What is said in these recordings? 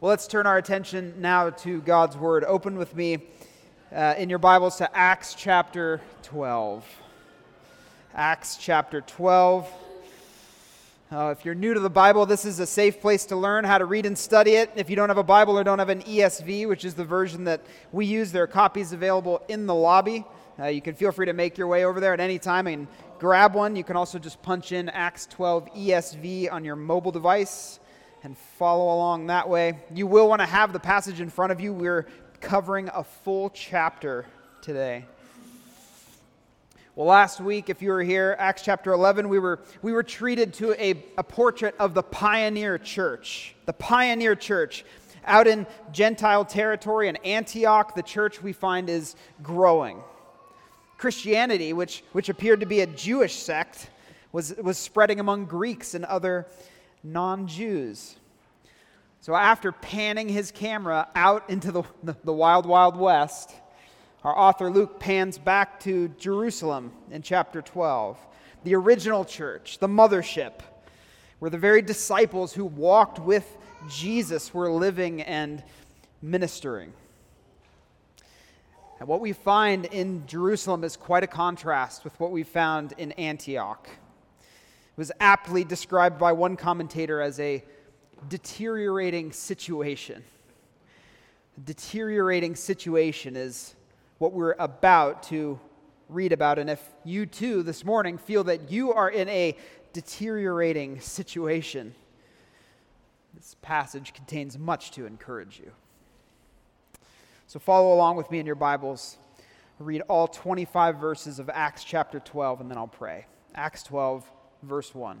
Well, let's turn our attention now to God's Word. Open with me uh, in your Bibles to Acts chapter 12. Acts chapter 12. Uh, if you're new to the Bible, this is a safe place to learn how to read and study it. If you don't have a Bible or don't have an ESV, which is the version that we use, there are copies available in the lobby. Uh, you can feel free to make your way over there at any time and grab one. You can also just punch in Acts 12 ESV on your mobile device and follow along that way. You will want to have the passage in front of you. We're covering a full chapter today. Well, last week, if you were here, Acts chapter 11, we were, we were treated to a, a portrait of the pioneer church. The pioneer church. Out in Gentile territory in Antioch, the church we find is growing. Christianity, which, which appeared to be a Jewish sect, was, was spreading among Greeks and other non Jews. So, after panning his camera out into the, the, the, wild, wild west, our author Luke pans back to Jerusalem in chapter 12, the original church, the mothership, where the very disciples who walked with Jesus were living and ministering. And what we find in Jerusalem is quite a contrast with what we found in Antioch It was aptly described by one commentator as a deteriorating situation. Deteriorating situation is what we're about to read about. And if you too this morning feel that you are in a deteriorating situation, this passage contains much to encourage you. So follow along with me in your Bibles. Read all 25 verses of Acts chapter 12, and then I'll pray. Acts 12, verse 1.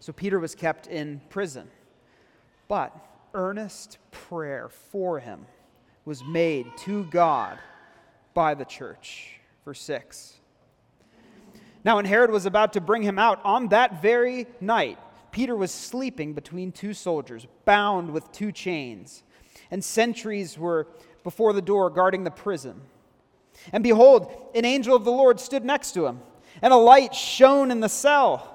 So Peter was kept in prison. But earnest prayer for him was made to God by the church. Verse 6. Now, when Herod was about to bring him out, on that very night, Peter was sleeping between two soldiers, bound with two chains, and sentries were before the door guarding the prison. And behold, an angel of the Lord stood next to him and a light shone in the cell.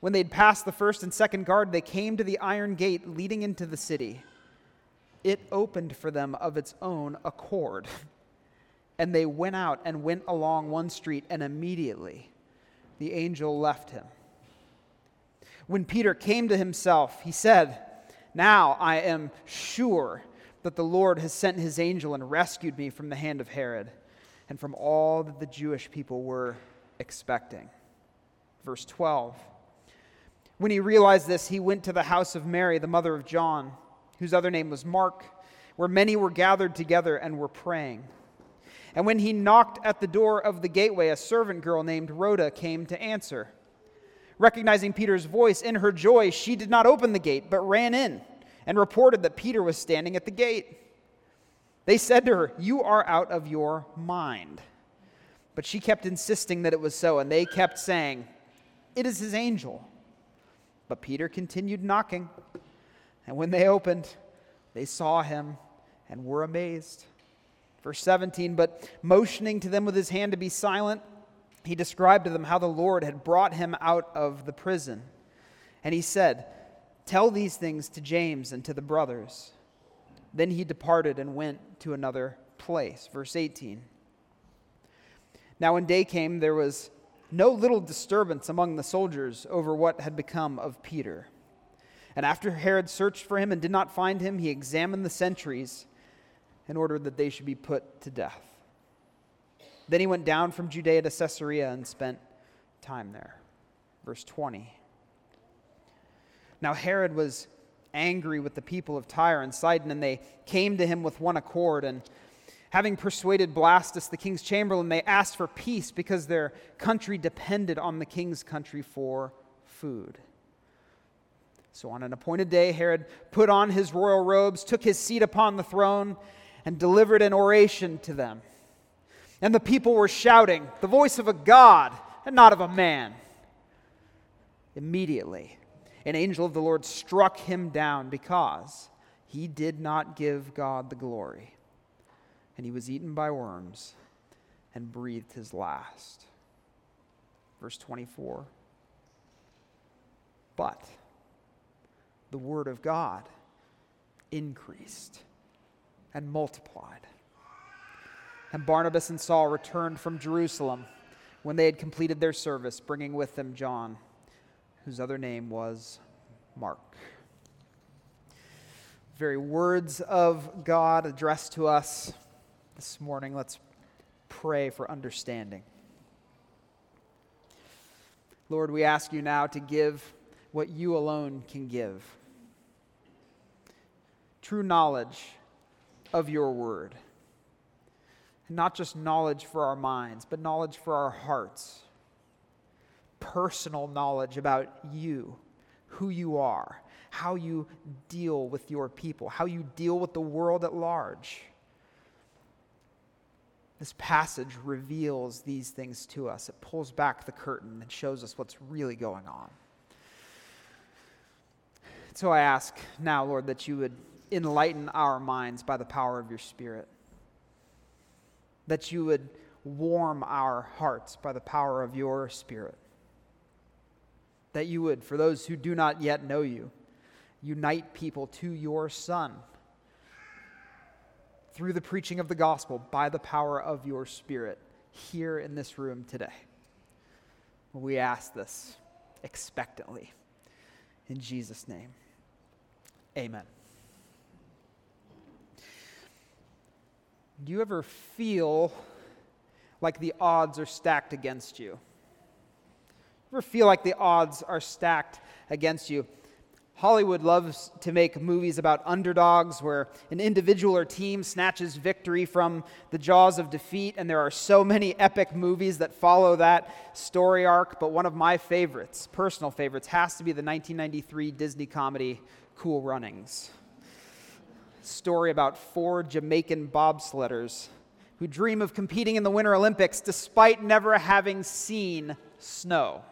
When they'd passed the first and second guard, they came to the iron gate leading into the city. It opened for them of its own accord. And they went out and went along one street, and immediately the angel left him. When Peter came to himself, he said, Now I am sure that the Lord has sent his angel and rescued me from the hand of Herod and from all that the Jewish people were expecting. Verse 12. When he realized this, he went to the house of Mary, the mother of John, whose other name was Mark, where many were gathered together and were praying. And when he knocked at the door of the gateway, a servant girl named Rhoda came to answer. Recognizing Peter's voice, in her joy, she did not open the gate, but ran in and reported that Peter was standing at the gate. They said to her, You are out of your mind. But she kept insisting that it was so, and they kept saying, It is his angel. But Peter continued knocking. And when they opened, they saw him and were amazed. Verse 17, but motioning to them with his hand to be silent, he described to them how the Lord had brought him out of the prison. And he said, Tell these things to James and to the brothers. Then he departed and went to another place. Verse 18. Now, when day came, there was no little disturbance among the soldiers over what had become of Peter. And after Herod searched for him and did not find him, he examined the sentries and ordered that they should be put to death. Then he went down from Judea to Caesarea and spent time there. Verse 20. Now Herod was angry with the people of Tyre and Sidon, and they came to him with one accord. And having persuaded Blastus, the king's chamberlain, they asked for peace because their country depended on the king's country for food. So on an appointed day, Herod put on his royal robes, took his seat upon the throne, and delivered an oration to them. And the people were shouting, the voice of a God and not of a man. Immediately, an angel of the Lord struck him down because he did not give God the glory. And he was eaten by worms and breathed his last. Verse 24. But the word of God increased and multiplied. And Barnabas and Saul returned from Jerusalem when they had completed their service, bringing with them John, whose other name was Mark. Very words of God addressed to us this morning. Let's pray for understanding. Lord, we ask you now to give what you alone can give true knowledge of your word. And not just knowledge for our minds, but knowledge for our hearts. Personal knowledge about you, who you are, how you deal with your people, how you deal with the world at large. This passage reveals these things to us. It pulls back the curtain and shows us what's really going on. So I ask now, Lord, that you would enlighten our minds by the power of your Spirit. That you would warm our hearts by the power of your Spirit. That you would, for those who do not yet know you, unite people to your Son through the preaching of the gospel by the power of your Spirit here in this room today. We ask this expectantly. In Jesus' name, amen. Do you ever feel like the odds are stacked against you? Ever feel like the odds are stacked against you? Hollywood loves to make movies about underdogs where an individual or team snatches victory from the jaws of defeat, and there are so many epic movies that follow that story arc. But one of my favorites, personal favorites, has to be the 1993 Disney comedy Cool Runnings story about four Jamaican bobsledders who dream of competing in the Winter Olympics despite never having seen snow.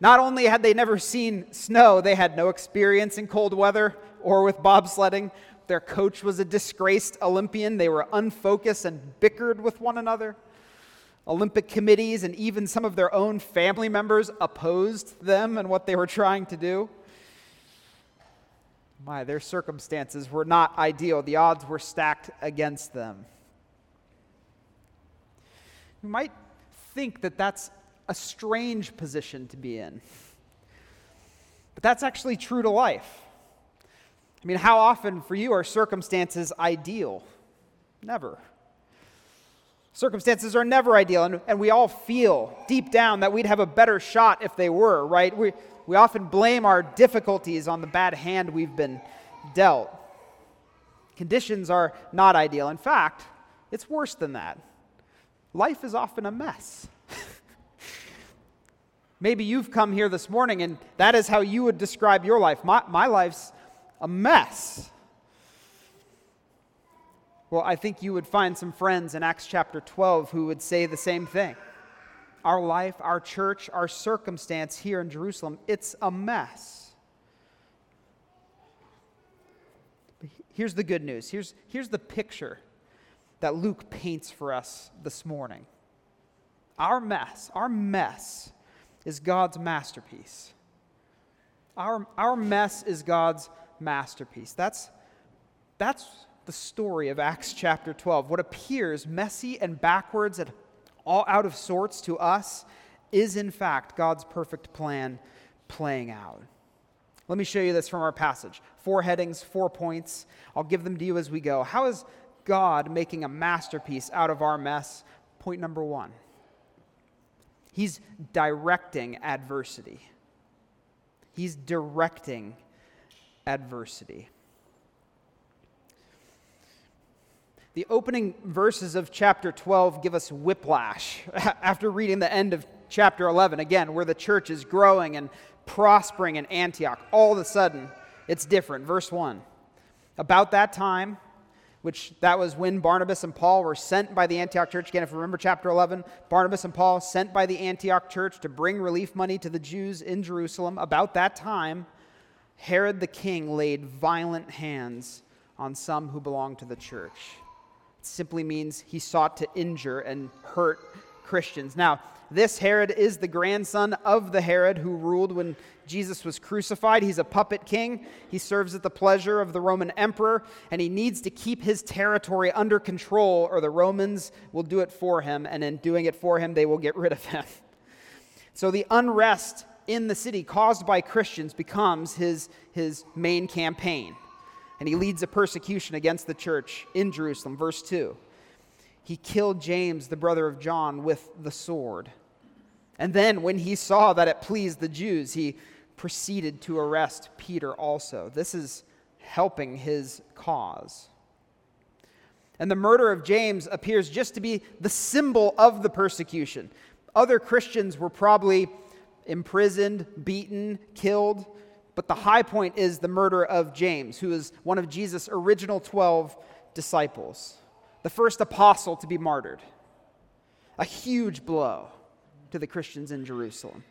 Not only had they never seen snow, they had no experience in cold weather or with bobsledding. Their coach was a disgraced Olympian. They were unfocused and bickered with one another. Olympic committees and even some of their own family members opposed them and what they were trying to do. My, their circumstances were not ideal. The odds were stacked against them. You might think that that's a strange position to be in. But that's actually true to life. I mean, how often for you are circumstances ideal? Never. Circumstances are never ideal, and, and we all feel deep down that we'd have a better shot if they were, right? We, we often blame our difficulties on the bad hand we've been dealt. Conditions are not ideal. In fact, it's worse than that. Life is often a mess. Maybe you've come here this morning and that is how you would describe your life. My, my life's a mess. Well, I think you would find some friends in Acts chapter 12 who would say the same thing our life, our church, our circumstance here in Jerusalem, it's a mess. Here's the good news. Here's, here's the picture that Luke paints for us this morning. Our mess, our mess is God's masterpiece. Our, our mess is God's masterpiece. That's, that's the story of Acts chapter 12. What appears messy and backwards and all out of sorts to us, is in fact God's perfect plan playing out. Let me show you this from our passage. Four headings, four points. I'll give them to you as we go. How is God making a masterpiece out of our mess? Point number one He's directing adversity. He's directing adversity. The opening verses of chapter 12 give us whiplash after reading the end of chapter 11, again, where the church is growing and prospering in Antioch. All of a sudden, it's different. Verse 1. About that time, which that was when Barnabas and Paul were sent by the Antioch church. Again, if you remember chapter 11, Barnabas and Paul sent by the Antioch church to bring relief money to the Jews in Jerusalem. About that time, Herod the king laid violent hands on some who belonged to the church. It simply means he sought to injure and hurt Christians. Now, this Herod is the grandson of the Herod who ruled when Jesus was crucified. He's a puppet king. He serves at the pleasure of the Roman emperor, and he needs to keep his territory under control, or the Romans will do it for him, and in doing it for him, they will get rid of him. So the unrest in the city caused by Christians becomes his, his main campaign. And he leads a persecution against the church in Jerusalem. Verse 2 he killed James, the brother of John, with the sword. And then, when he saw that it pleased the Jews, he proceeded to arrest Peter also. This is helping his cause. And the murder of James appears just to be the symbol of the persecution. Other Christians were probably imprisoned, beaten, killed, but the high point is the murder of James, who is one of Jesus' original 12 disciples the first apostle to be martyred. A huge blow to the Christians in Jerusalem.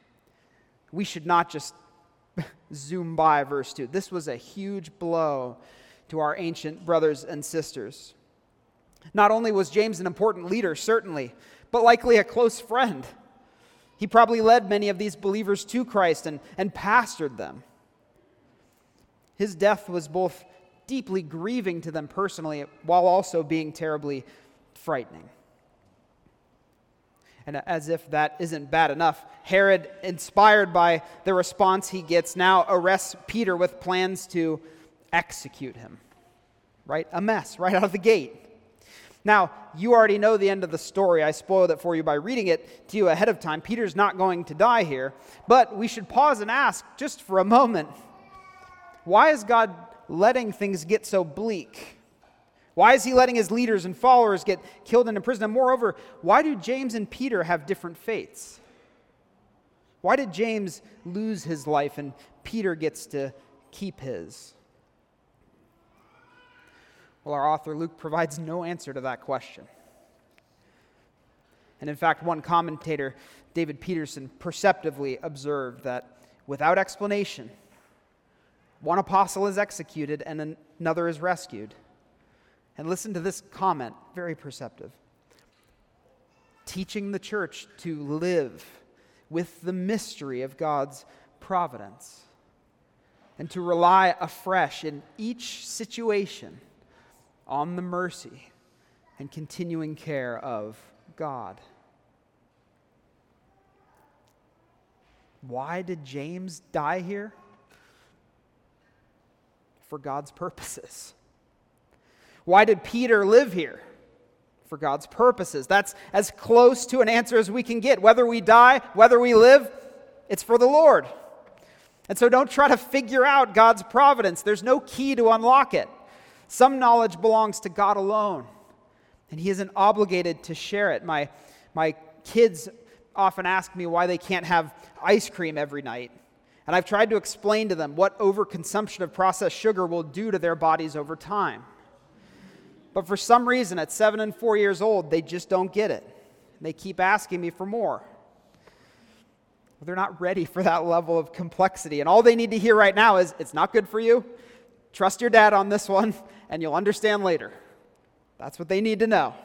We should not just zoom by verse 2. This was a huge blow to our ancient brothers and sisters. Not only was James an important leader, certainly, but likely a close friend. He probably led many of these believers to Christ and, and pastored them. His death was both deeply grieving to them personally while also being terribly frightening. And as if that isn't bad enough, Herod, inspired by the response he gets, now arrests Peter with plans to execute him. Right? A mess right out of the gate. Now, you already know the end of the story. I spoiled it for you by reading it to you ahead of time. Peter's not going to die here. But we should pause and ask just for a moment why is God letting things get so bleak? Why is he letting his leaders and followers get killed and imprisoned? And moreover, why do James and Peter have different fates? Why did James lose his life and Peter gets to keep his? Well, our author Luke provides no answer to that question. And in fact, one commentator, David Peterson, perceptively observed that without explanation, one apostle is executed and another is rescued. And listen to this comment, very perceptive. Teaching the church to live with the mystery of God's providence and to rely afresh in each situation on the mercy and continuing care of God. Why did James die here? for God's purposes. Why did Peter live here? For God's purposes. That's as close to an answer as we can get. Whether we die, whether we live, it's for the Lord. And so don't try to figure out God's providence. There's no key to unlock it. Some knowledge belongs to God alone, and He isn't obligated to share it. My, my kids often ask me why they can't have ice cream every night. And I've tried to explain to them what overconsumption of processed sugar will do to their bodies over time. But for some reason, at seven and four years old, they just don't get it. They keep asking me for more. They're not ready for that level of complexity. And all they need to hear right now is it's not good for you. Trust your dad on this one, and you'll understand later. That's what they need to know.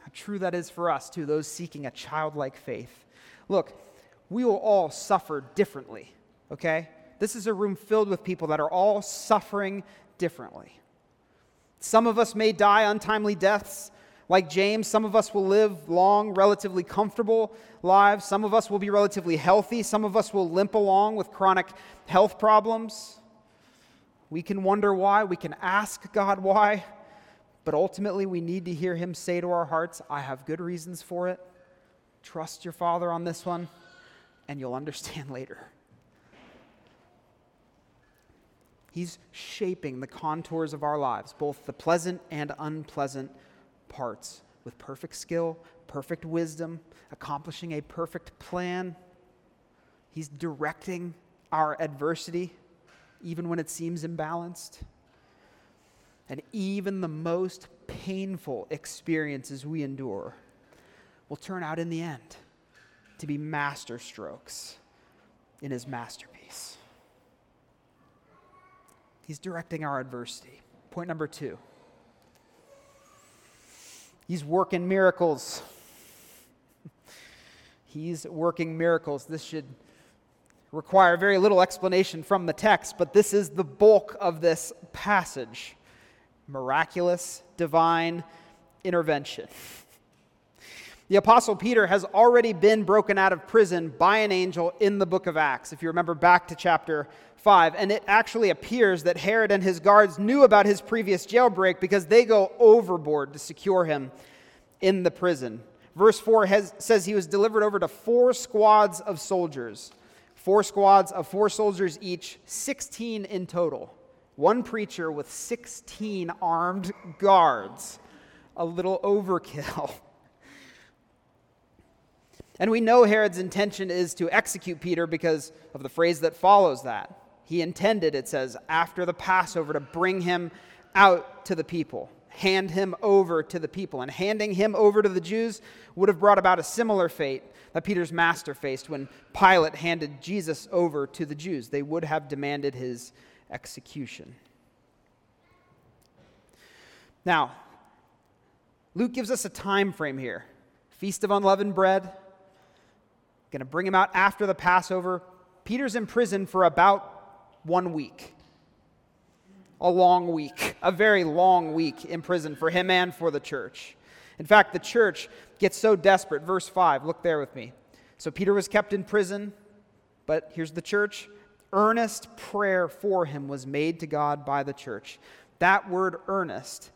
How true that is for us, too, those seeking a childlike faith. Look, we will all suffer differently, okay? This is a room filled with people that are all suffering differently. Some of us may die untimely deaths. Like James, some of us will live long, relatively comfortable lives. Some of us will be relatively healthy. Some of us will limp along with chronic health problems. We can wonder why. We can ask God why. But ultimately, we need to hear Him say to our hearts, I have good reasons for it. Trust your Father on this one, and you'll understand later. He's shaping the contours of our lives, both the pleasant and unpleasant parts, with perfect skill, perfect wisdom, accomplishing a perfect plan. He's directing our adversity, even when it seems imbalanced. And even the most painful experiences we endure will turn out in the end to be masterstrokes in his masterpiece. He's directing our adversity. Point number two He's working miracles. He's working miracles. This should require very little explanation from the text, but this is the bulk of this passage miraculous, divine intervention. The Apostle Peter has already been broken out of prison by an angel in the book of Acts, if you remember back to chapter 5. And it actually appears that Herod and his guards knew about his previous jailbreak because they go overboard to secure him in the prison. Verse 4 has, says he was delivered over to four squads of soldiers, four squads of four soldiers each, 16 in total. One preacher with 16 armed guards. A little overkill. And we know Herod's intention is to execute Peter because of the phrase that follows that. He intended, it says, after the Passover to bring him out to the people, hand him over to the people. And handing him over to the Jews would have brought about a similar fate that Peter's master faced when Pilate handed Jesus over to the Jews. They would have demanded his execution. Now, Luke gives us a time frame here. Feast of unleavened bread, going to bring him out after the Passover. Peter's in prison for about one week. A long week, a very long week in prison for him and for the church. In fact, the church gets so desperate. Verse 5, look there with me. So Peter was kept in prison, but here's the church. Earnest prayer for him was made to God by the church. That word earnest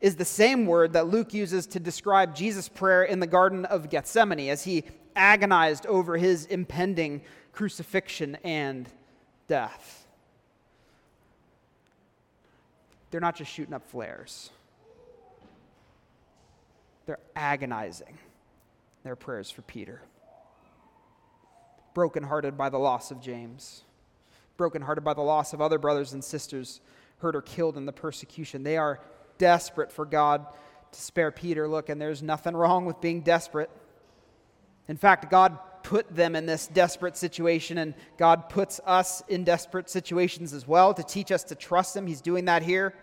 is the same word that Luke uses to describe Jesus' prayer in the Garden of Gethsemane as he agonized over his impending crucifixion and death. They're not just shooting up flares, they're agonizing their prayers for Peter. Brokenhearted by the loss of James, brokenhearted by the loss of other brothers and sisters hurt or killed in the persecution. They are desperate for God to spare Peter. Look, and there's nothing wrong with being desperate. In fact, God put them in this desperate situation, and God puts us in desperate situations as well to teach us to trust Him. He's doing that here.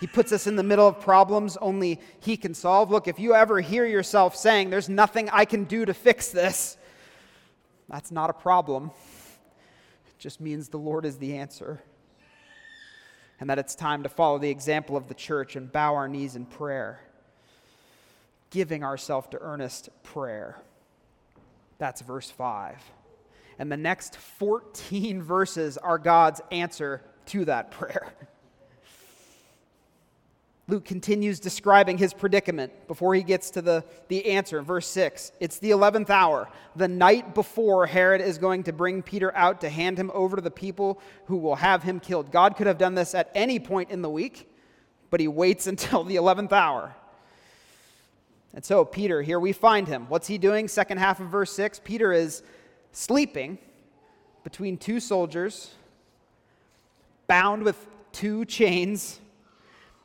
He puts us in the middle of problems only He can solve. Look, if you ever hear yourself saying, There's nothing I can do to fix this, that's not a problem. It just means the Lord is the answer. And that it's time to follow the example of the church and bow our knees in prayer, giving ourselves to earnest prayer. That's verse 5. And the next 14 verses are God's answer to that prayer. Luke continues describing his predicament before he gets to the, the answer. Verse 6 It's the 11th hour, the night before Herod is going to bring Peter out to hand him over to the people who will have him killed. God could have done this at any point in the week, but he waits until the 11th hour. And so, Peter, here we find him. What's he doing? Second half of verse 6. Peter is sleeping between two soldiers, bound with two chains,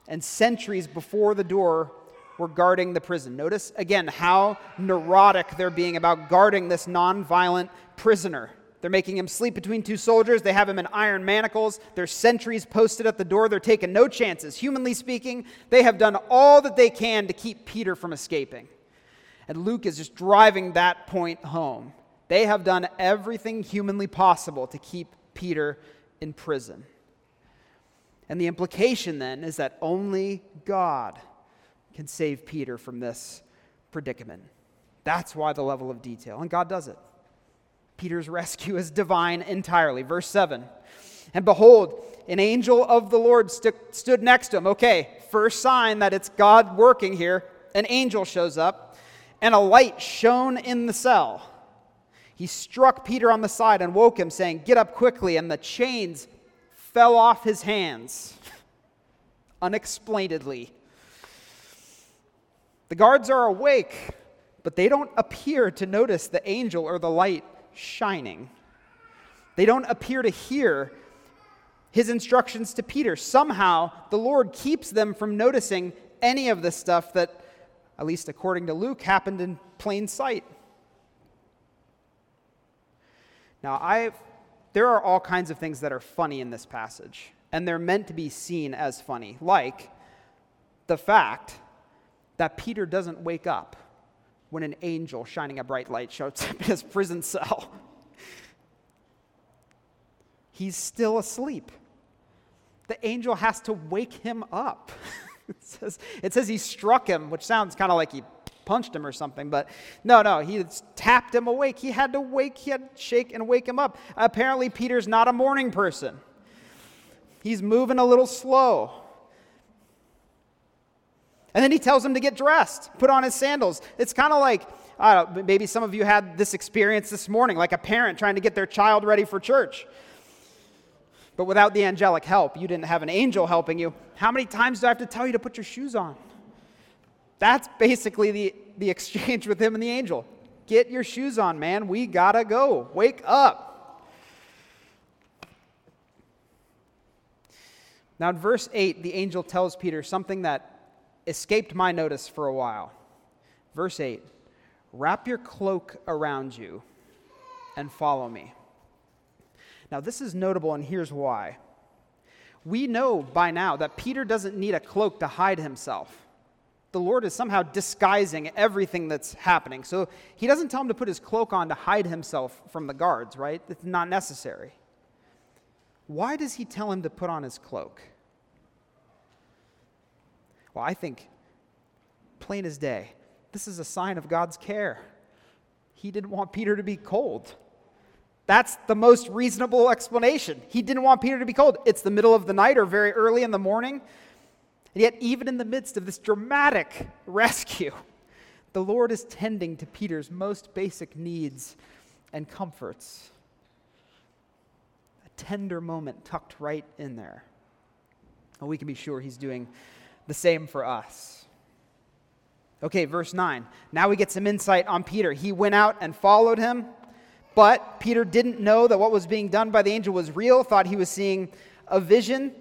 and sentries before the door were guarding the prison. Notice again how neurotic they're being about guarding this nonviolent prisoner. They're making him sleep between two soldiers. They have him in iron manacles. There's sentries posted at the door. They're taking no chances. Humanly speaking, they have done all that they can to keep Peter from escaping. And Luke is just driving that point home. They have done everything humanly possible to keep Peter in prison. And the implication then is that only God can save Peter from this predicament. That's why the level of detail, and God does it. Peter's rescue is divine entirely. Verse 7 And behold, an angel of the Lord st- stood next to him. Okay, first sign that it's God working here. An angel shows up, and a light shone in the cell. He struck Peter on the side and woke him, saying, Get up quickly. And the chains fell off his hands unexplainedly. The guards are awake, but they don't appear to notice the angel or the light shining. They don't appear to hear his instructions to Peter. Somehow, the Lord keeps them from noticing any of the stuff that, at least according to Luke, happened in plain sight. Now, I there are all kinds of things that are funny in this passage, and they're meant to be seen as funny, like the fact that Peter doesn't wake up when an angel shining a bright light shows up in his prison cell. He's still asleep. The angel has to wake him up. it, says, it says he struck him, which sounds kind of like he punched him or something, but no, no, he tapped him awake. He had to wake, he had to shake and wake him up. Apparently, Peter's not a morning person. He's moving a little slow. And then he tells him to get dressed, put on his sandals. It's kind of like, I don't know, maybe some of you had this experience this morning, like a parent trying to get their child ready for church. But without the angelic help, you didn't have an angel helping you. How many times do I have to tell you to put your shoes on? That's basically the, the exchange with him and the angel. Get your shoes on, man. We gotta go. Wake up. Now, in verse 8, the angel tells Peter something that escaped my notice for a while. Verse 8 Wrap your cloak around you and follow me. Now, this is notable, and here's why. We know by now that Peter doesn't need a cloak to hide himself. The Lord is somehow disguising everything that's happening. So he doesn't tell him to put his cloak on to hide himself from the guards, right? It's not necessary. Why does he tell him to put on his cloak? Well, I think, plain as day, this is a sign of God's care. He didn't want Peter to be cold. That's the most reasonable explanation. He didn't want Peter to be cold. It's the middle of the night or very early in the morning. And yet, even in the midst of this dramatic rescue, the Lord is tending to Peter's most basic needs and comforts. A tender moment tucked right in there. And we can be sure he's doing the same for us. Okay, verse 9. Now we get some insight on Peter. He went out and followed him, but Peter didn't know that what was being done by the angel was real, thought he was seeing a vision.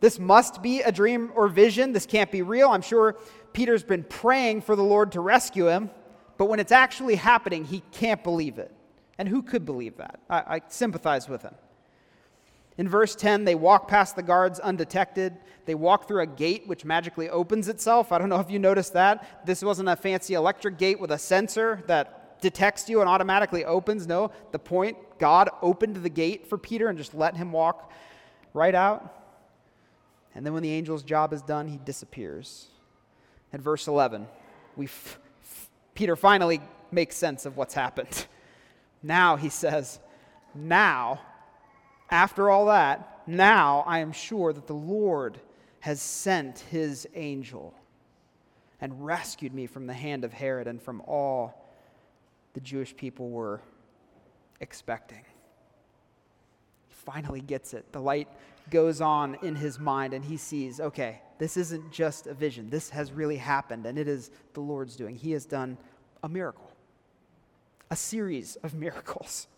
This must be a dream or vision. This can't be real. I'm sure Peter's been praying for the Lord to rescue him, but when it's actually happening, he can't believe it. And who could believe that? I, I sympathize with him. In verse 10, they walk past the guards undetected. They walk through a gate which magically opens itself. I don't know if you noticed that. This wasn't a fancy electric gate with a sensor that detects you and automatically opens. No, the point God opened the gate for Peter and just let him walk right out. And then when the angel's job is done, he disappears. At verse 11, we f- f- Peter finally makes sense of what's happened. Now, he says, now after all that, now I am sure that the Lord has sent his angel and rescued me from the hand of Herod and from all the Jewish people were expecting. He finally gets it. The light goes on in his mind, and he sees okay, this isn't just a vision. This has really happened, and it is the Lord's doing. He has done a miracle, a series of miracles.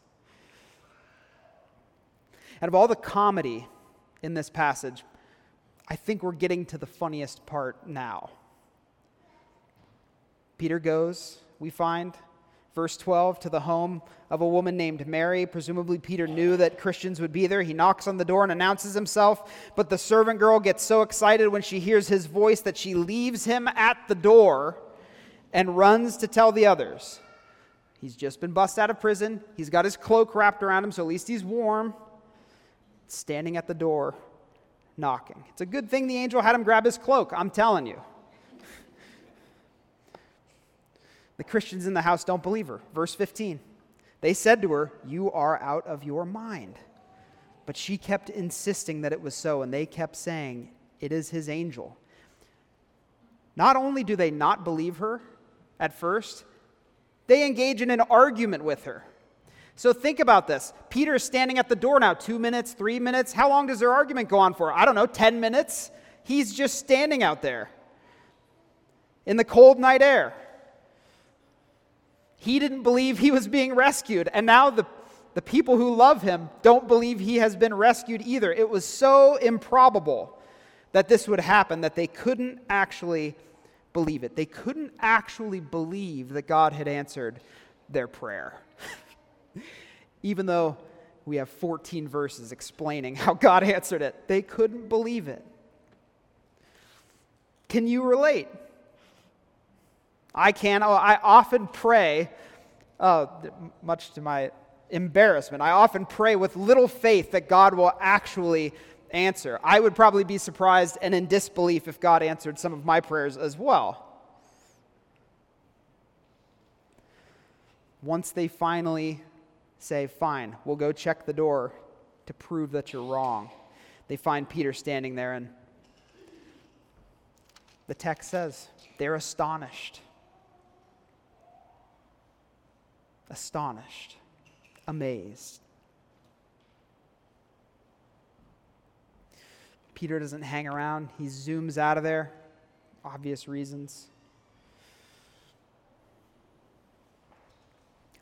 Out of all the comedy in this passage, I think we're getting to the funniest part now. Peter goes, we find, verse 12, to the home of a woman named Mary. Presumably, Peter knew that Christians would be there. He knocks on the door and announces himself, but the servant girl gets so excited when she hears his voice that she leaves him at the door and runs to tell the others. He's just been bust out of prison. He's got his cloak wrapped around him, so at least he's warm standing at the door knocking. It's a good thing the angel had him grab his cloak, I'm telling you. The Christians in the house don't believe her. Verse 15. They said to her, You are out of your mind. But she kept insisting that it was so, and they kept saying, It is his angel. Not only do they not believe her at first, they engage in an argument with her. So think about this. Peter is standing at the door now, two minutes, three minutes. How long does their argument go on for? I don't know, 10 minutes? He's just standing out there in the cold night air. He didn't believe he was being rescued, and now the, the people who love him don't believe he has been rescued either. It was so improbable that this would happen that they couldn't actually believe it. They couldn't actually believe that God had answered their prayer. Even though we have 14 verses explaining how God answered it, they couldn't believe it. Can you relate? I can. Oh, I often pray, uh, much to my embarrassment, I often pray with little faith that God will actually answer. I would probably be surprised and in disbelief if God answered some of my prayers as well. Once they finally say, Fine, we'll go check the door to prove that you're wrong, they find Peter standing there, and the text says they're astonished. Astonished, amazed. Peter doesn't hang around, he zooms out of there. Obvious reasons.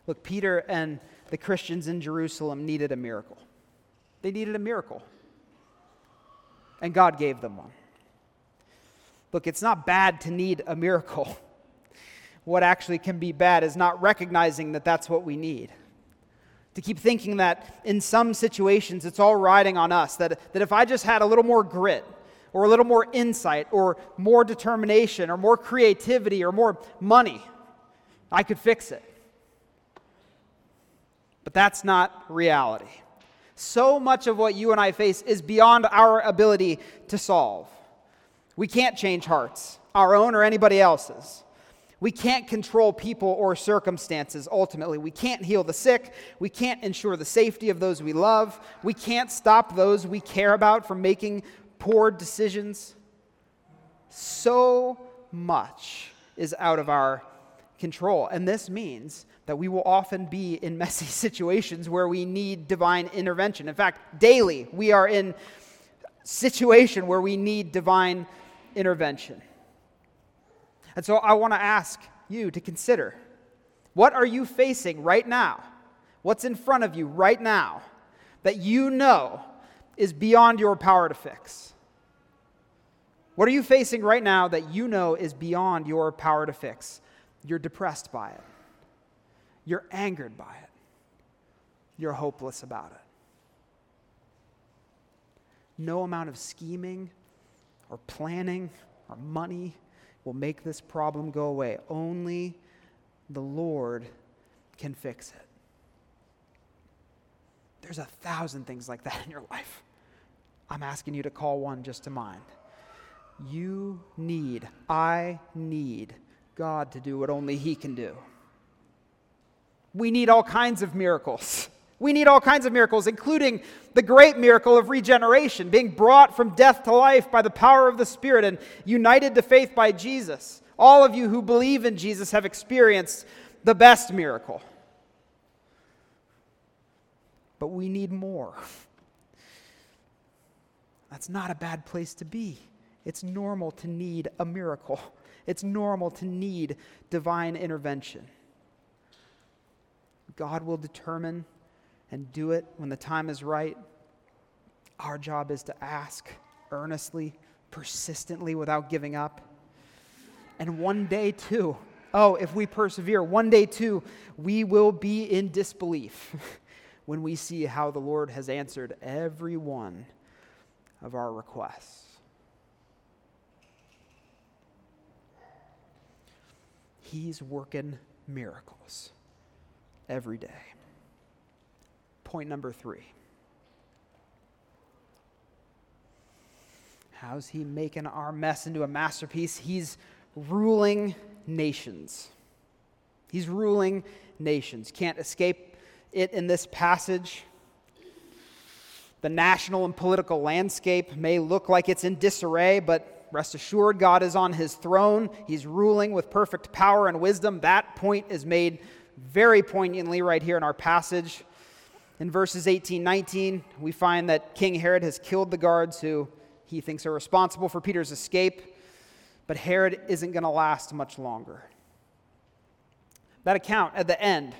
Look, Peter and the Christians in Jerusalem needed a miracle. They needed a miracle. And God gave them one. Look, it's not bad to need a miracle. What actually can be bad is not recognizing that that's what we need to keep thinking that in some situations it's all riding on us. That, that if I just had a little more grit, or a little more insight, or more determination, or more creativity, or more money, I could fix it. But that's not reality. So much of what you and I face is beyond our ability to solve. We can't change hearts, our own or anybody else's. We can't control people or circumstances ultimately. We can't heal the sick. We can't ensure the safety of those we love. We can't stop those we care about from making poor decisions. So much is out of our control. And this means that we will often be in messy situations where we need divine intervention. In fact, daily we are in situation where we need divine intervention. And so I want to ask you to consider what are you facing right now? What's in front of you right now that you know is beyond your power to fix? What are you facing right now that you know is beyond your power to fix? You're depressed by it. You're angered by it. You're hopeless about it. No amount of scheming or planning or money will make this problem go away. Only the Lord can fix it. There's a thousand things like that in your life. I'm asking you to call one just to mind. You need, I need God to do what only He can do. We need all kinds of miracles. We need all kinds of miracles, including the great miracle of regeneration, being brought from death to life by the power of the Spirit and united to faith by Jesus. All of you who believe in Jesus have experienced the best miracle. But we need more. That's not a bad place to be. It's normal to need a miracle, it's normal to need divine intervention. God will determine and do it when the time is right. Our job is to ask earnestly, persistently, without giving up. And one day, too, oh, if we persevere, one day, too, we will be in disbelief when we see how the Lord has answered every one of our requests. He's working miracles every day point number three. How's he making our mess into a masterpiece? He's ruling nations. He's ruling nations. Can't escape it in this passage. The national and political landscape may look like it's in disarray, but rest assured, God is on his throne. He's ruling with perfect power and wisdom. That point is made very poignantly right here in our passage. In verses 18 19, we find that King Herod has killed the guards who he thinks are responsible for Peter's escape, but Herod isn't going to last much longer. That account at the end,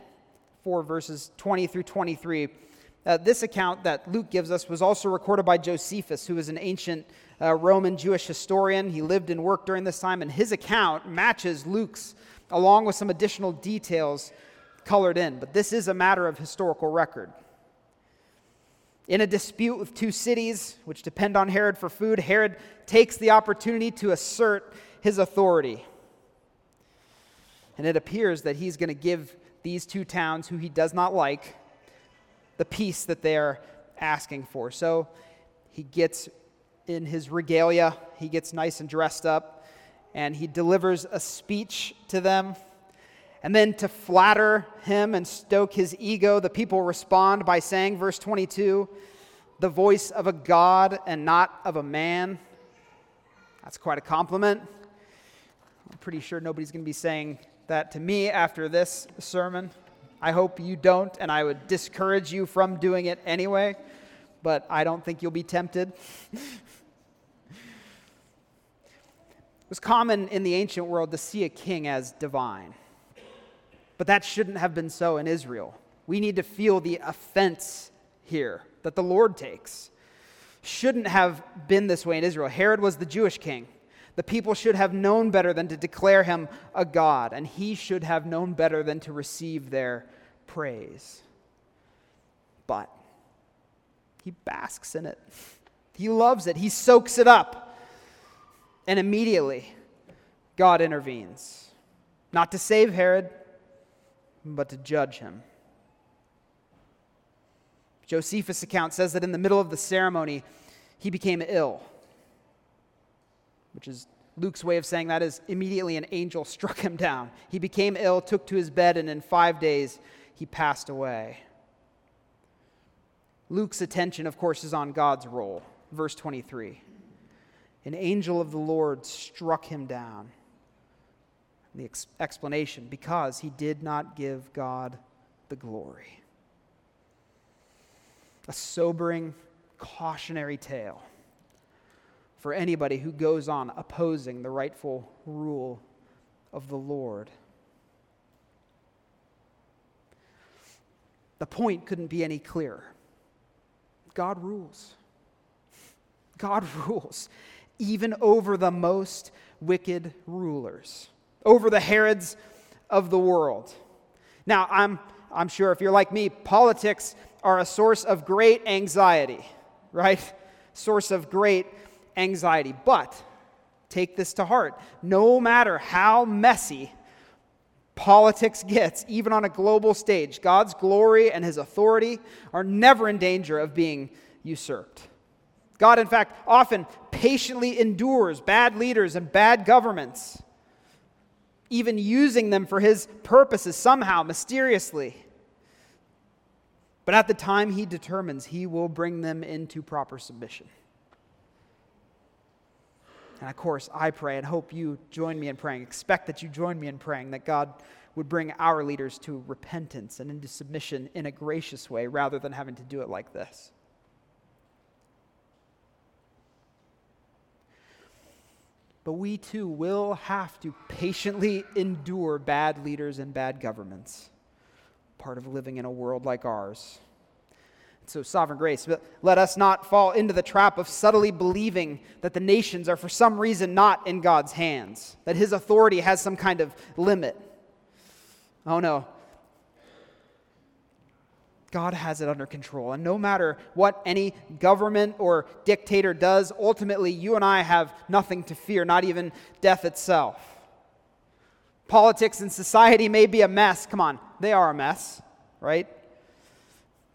4 verses 20 through 23, uh, this account that Luke gives us was also recorded by Josephus, who was an ancient uh, Roman Jewish historian. He lived and worked during this time, and his account matches Luke's, along with some additional details colored in. But this is a matter of historical record. In a dispute with two cities, which depend on Herod for food, Herod takes the opportunity to assert his authority. And it appears that he's going to give these two towns, who he does not like, the peace that they are asking for. So he gets in his regalia, he gets nice and dressed up, and he delivers a speech to them. And then to flatter him and stoke his ego, the people respond by saying, verse 22, the voice of a God and not of a man. That's quite a compliment. I'm pretty sure nobody's going to be saying that to me after this sermon. I hope you don't, and I would discourage you from doing it anyway, but I don't think you'll be tempted. it was common in the ancient world to see a king as divine, but that shouldn't have been so in Israel. We need to feel the offense here that the Lord takes. Shouldn't have been this way in Israel. Herod was the Jewish king. The people should have known better than to declare him a God, and he should have known better than to receive their praise. But he basks in it, he loves it, he soaks it up. And immediately, God intervenes, not to save Herod, but to judge him. Josephus' account says that in the middle of the ceremony, he became ill which is Luke's way of saying that is immediately an angel struck him down. He became ill, took to his bed, and in five days he passed away. Luke's attention, of course, is on God's role. Verse 23 An angel of the Lord struck him down. The ex- explanation because he did not give God the glory. A sobering, cautionary tale for anybody who goes on opposing the rightful rule of the Lord. The point couldn't be any clearer. God rules. God rules, even over the most wicked rulers, over the Herods of the world. Now, I'm, I'm sure if you're like me, politics are a source of great anxiety, right? Source of great anxiety. But take this to heart no matter how messy politics gets, even on a global stage, God's glory and his authority are never in danger of being usurped. God, in fact, often patiently endures bad leaders and bad governments, even using them for his purposes somehow, mysteriously. But at the time he determines, he will bring them into proper submission. And of course, I pray and hope you join me in praying. Expect that you join me in praying that God would bring our leaders to repentance and into submission in a gracious way rather than having to do it like this. But we too will have to patiently endure bad leaders and bad governments, part of living in a world like ours. So, sovereign grace. But let us not fall into the trap of subtly believing that the nations are for some reason not in God's hands, that his authority has some kind of limit. Oh no. God has it under control. And no matter what any government or dictator does, ultimately you and I have nothing to fear, not even death itself. Politics and society may be a mess. Come on, they are a mess, right?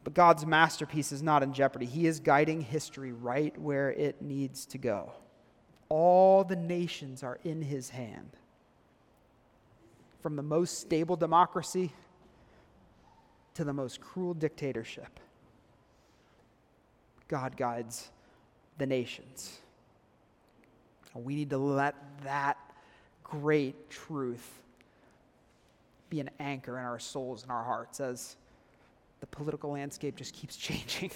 But God's masterpiece is not in jeopardy. He is guiding history right where it needs to go. All the nations are in his hand. from the most stable democracy to the most cruel dictatorship. God guides the nations. We need to let that great truth be an anchor in our souls and our hearts as political landscape just keeps changing,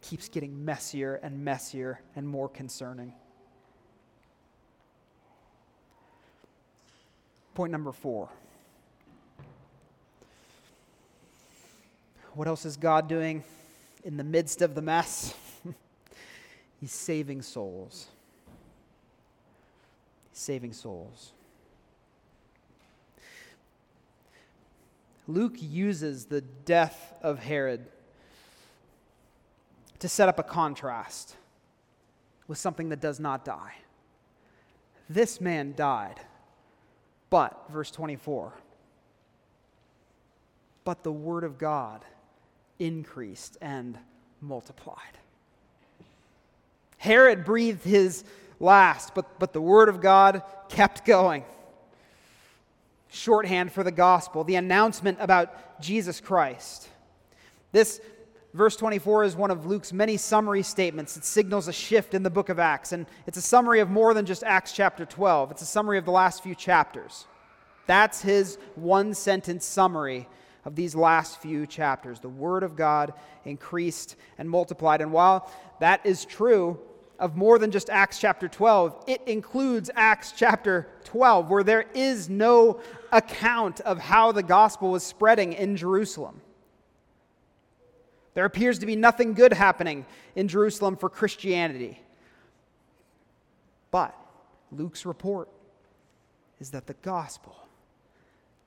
keeps getting messier and messier and more concerning. Point number four. What else is God doing in the midst of the mess? He's saving souls. He's saving souls. Luke uses the death of Herod to set up a contrast with something that does not die. This man died, but, verse 24, but the word of God increased and multiplied. Herod breathed his last, but, but the word of God kept going shorthand for the gospel, the announcement about Jesus Christ. This verse 24 is one of Luke's many summary statements. It signals a shift in the book of Acts, and it's a summary of more than just Acts chapter 12. It's a summary of the last few chapters. That's his one sentence summary of these last few chapters. The Word of God increased and multiplied. And while that is true, of more than just Acts chapter 12. It includes Acts chapter 12, where there is no account of how the gospel was spreading in Jerusalem. There appears to be nothing good happening in Jerusalem for Christianity. But Luke's report is that the gospel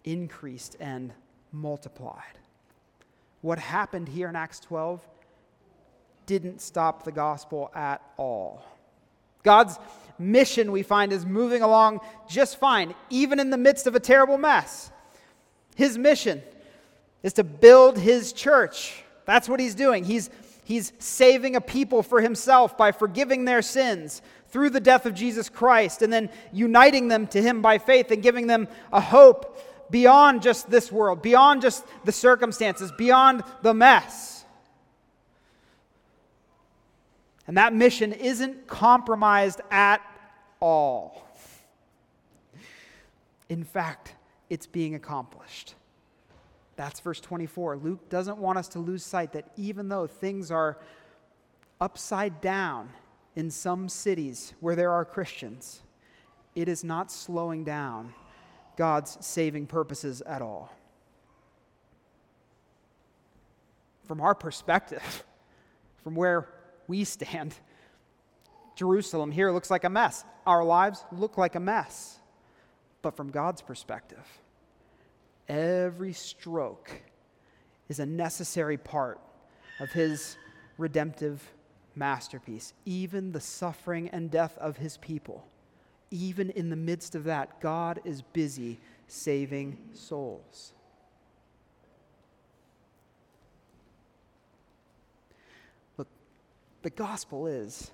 increased and multiplied. What happened here in Acts 12 didn't stop the gospel at all. God's mission, we find, is moving along just fine, even in the midst of a terrible mess. His mission is to build his church. That's what he's doing. He's, he's saving a people for himself by forgiving their sins through the death of Jesus Christ and then uniting them to him by faith and giving them a hope beyond just this world, beyond just the circumstances, beyond the mess. And that mission isn't compromised at all. In fact, it's being accomplished. That's verse 24. Luke doesn't want us to lose sight that even though things are upside down in some cities where there are Christians, it is not slowing down God's saving purposes at all. From our perspective, from where we stand. Jerusalem here looks like a mess. Our lives look like a mess. But from God's perspective, every stroke is a necessary part of His redemptive masterpiece. Even the suffering and death of His people, even in the midst of that, God is busy saving souls. The gospel is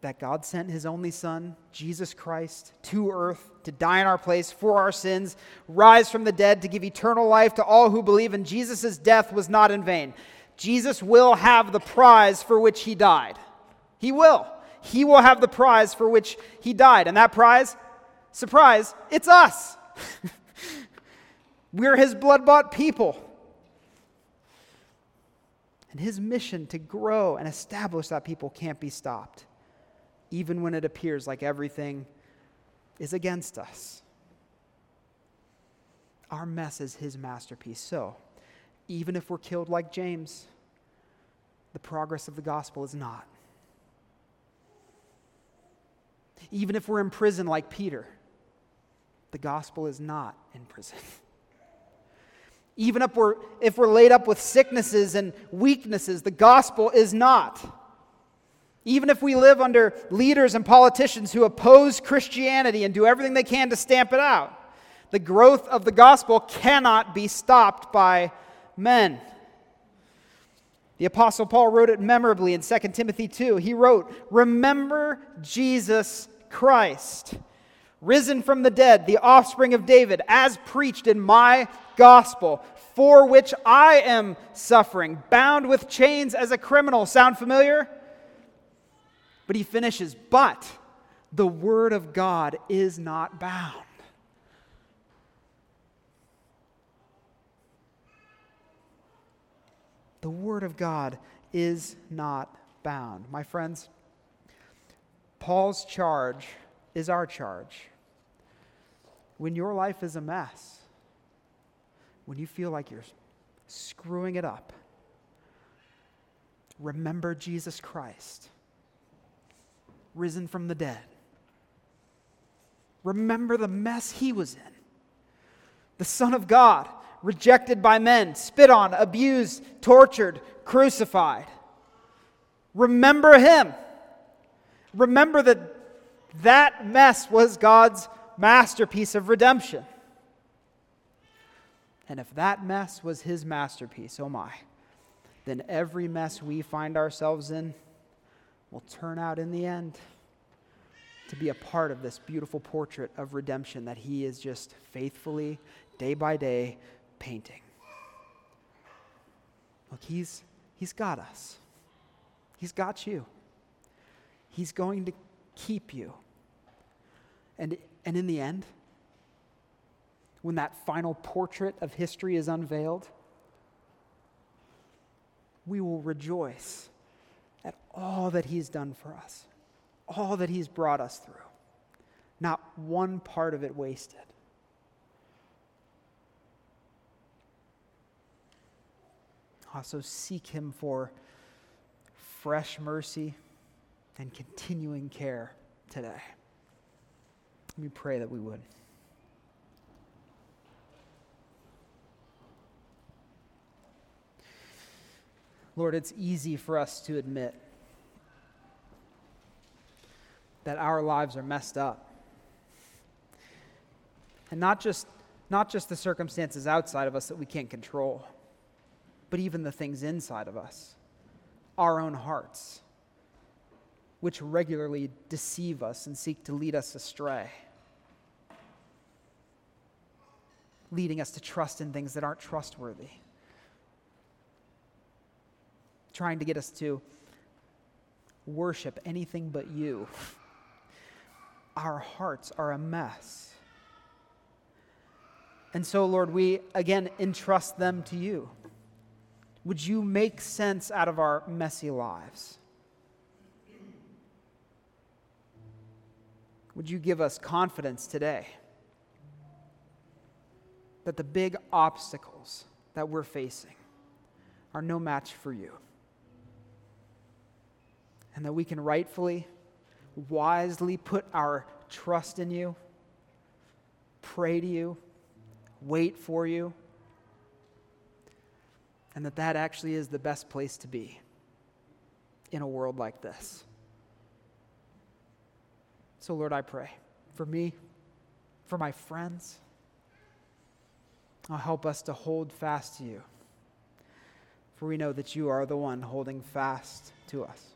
that God sent his only Son, Jesus Christ, to earth to die in our place for our sins, rise from the dead to give eternal life to all who believe, and Jesus' death was not in vain. Jesus will have the prize for which he died. He will. He will have the prize for which he died. And that prize, surprise, it's us. We're his blood bought people. And his mission to grow and establish that people can't be stopped, even when it appears like everything is against us. Our mess is his masterpiece. So, even if we're killed like James, the progress of the gospel is not. Even if we're in prison like Peter, the gospel is not in prison. Even if we're, if we're laid up with sicknesses and weaknesses, the gospel is not. Even if we live under leaders and politicians who oppose Christianity and do everything they can to stamp it out, the growth of the gospel cannot be stopped by men. The Apostle Paul wrote it memorably in 2 Timothy 2. He wrote, Remember Jesus Christ risen from the dead, the offspring of David, as preached in my gospel, for which I am suffering, bound with chains as a criminal. Sound familiar? But he finishes, but the word of God is not bound. The word of God is not bound. My friends, Paul's charge is our charge. When your life is a mess, when you feel like you're screwing it up, remember Jesus Christ, risen from the dead. Remember the mess he was in. The Son of God, rejected by men, spit on, abused, tortured, crucified. Remember him. Remember that that mess was God's masterpiece of redemption. And if that mess was his masterpiece, oh my, then every mess we find ourselves in will turn out in the end to be a part of this beautiful portrait of redemption that he is just faithfully, day by day, painting. Look, he's, he's got us, he's got you. He's going to keep you. And, and in the end, when that final portrait of history is unveiled, we will rejoice at all that He's done for us, all that He's brought us through. Not one part of it wasted. Also, seek Him for fresh mercy and continuing care today. Let me pray that we would. Lord, it's easy for us to admit that our lives are messed up. And not just, not just the circumstances outside of us that we can't control, but even the things inside of us, our own hearts which regularly deceive us and seek to lead us astray, leading us to trust in things that aren't trustworthy, trying to get us to worship anything but you. Our hearts are a mess. And so, Lord, we again entrust them to you. Would you make sense out of our messy lives? Would you give us confidence today that the big obstacles that we're facing are no match for you? And that we can rightfully, wisely put our trust in you, pray to you, wait for you, and that that actually is the best place to be in a world like this. So, Lord, I pray for me, for my friends. I'll help us to hold fast to you, for we know that you are the one holding fast to us.